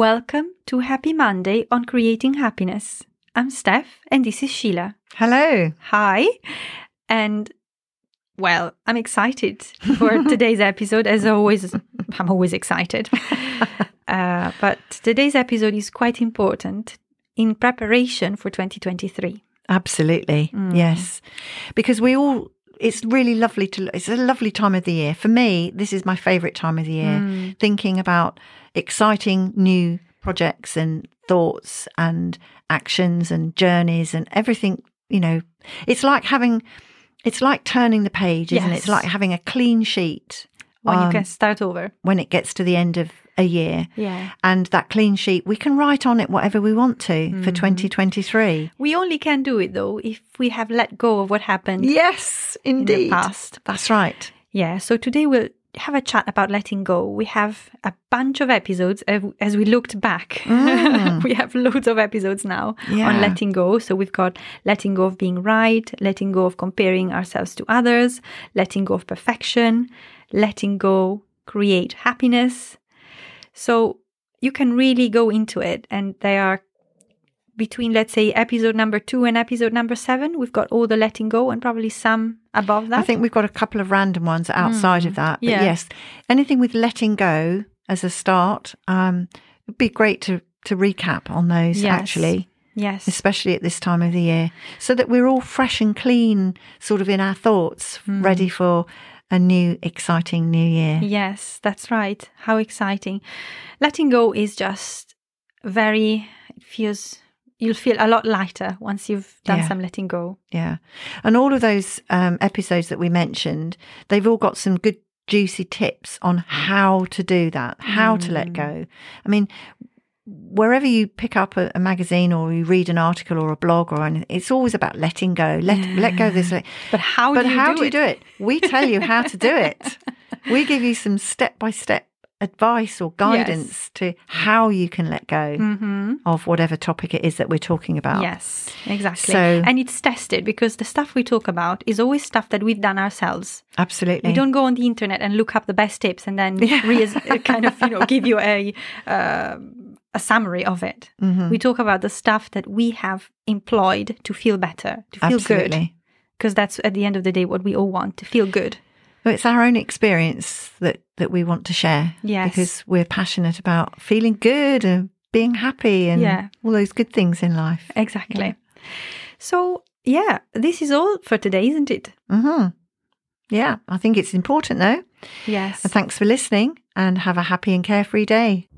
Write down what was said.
Welcome to Happy Monday on Creating Happiness. I'm Steph and this is Sheila. Hello. Hi. And well, I'm excited for today's episode. As always, I'm always excited. Uh, but today's episode is quite important in preparation for 2023. Absolutely. Yes. Because we all, it's really lovely to, it's a lovely time of the year. For me, this is my favourite time of the year, thinking about exciting new projects and thoughts and actions and journeys and everything, you know, it's like having, it's like turning the page, isn't it? It's like having a clean sheet When you um, can start over. when it gets to the end of a year. Yeah. And that clean sheet, we can write on it whatever we want to for mm. 2023. We only can do it though if we have let go of what happened Yes, in the indeed. past. That's right. Yeah, so today we'll have a chat about letting go. We have a bunch of episodes as we looked back. Mm. we have loads of episodes now Yeah. on letting go. So we've got letting go of being right, letting go of comparing ourselves to others, letting go of perfection, letting go create happiness. So you can really go into it and they are between let's say episode number 2 and episode number 7 we've got all the letting go and probably some above that I think we've got a couple of random ones outside of that. But Yeah. yes, anything with letting go as a start, um, it'd be great to, to recap on those Yes. actually, yes especially at this time of the year, so that we're all fresh and clean, sort of in our thoughts, Hmm. ready for a new, exciting new year. Yes, that's right. How exciting. Letting go is just very, it feels, you'll feel a lot lighter once you've done Yeah. some letting go. Yeah. And all of those um, episodes that we mentioned, they've all got some good, juicy tips on how to do that, how to let go. I mean, wherever you pick up a, a magazine or you read an article or a blog or anything, it's always about letting go. Let let go of this. Let, But how but do you how do do you it? do it? We tell you how to do it. We give you some step by step advice or guidance to how you can let go Mm-hmm. of whatever topic it is that we're talking about. Yes, exactly. So- and it's tested because the stuff we talk about is always stuff that we've done ourselves. Absolutely. We don't go on the internet and look up the best tips and then Yeah. re- kind of, you know, give you a uh, a summary of it. Mm-hmm. We talk about the stuff that we have employed to feel better, to feel good. Because that's at the end of the day what we all want to feel good. Well, It's our own experience that, that we want to share. Yes. Because we're passionate about feeling good and being happy and Yeah. all those good things in life. Exactly. So, yeah, this is all for today, isn't it? Mm-hmm. Yeah, I think it's important though. Yes. And thanks for listening and have a happy and carefree day.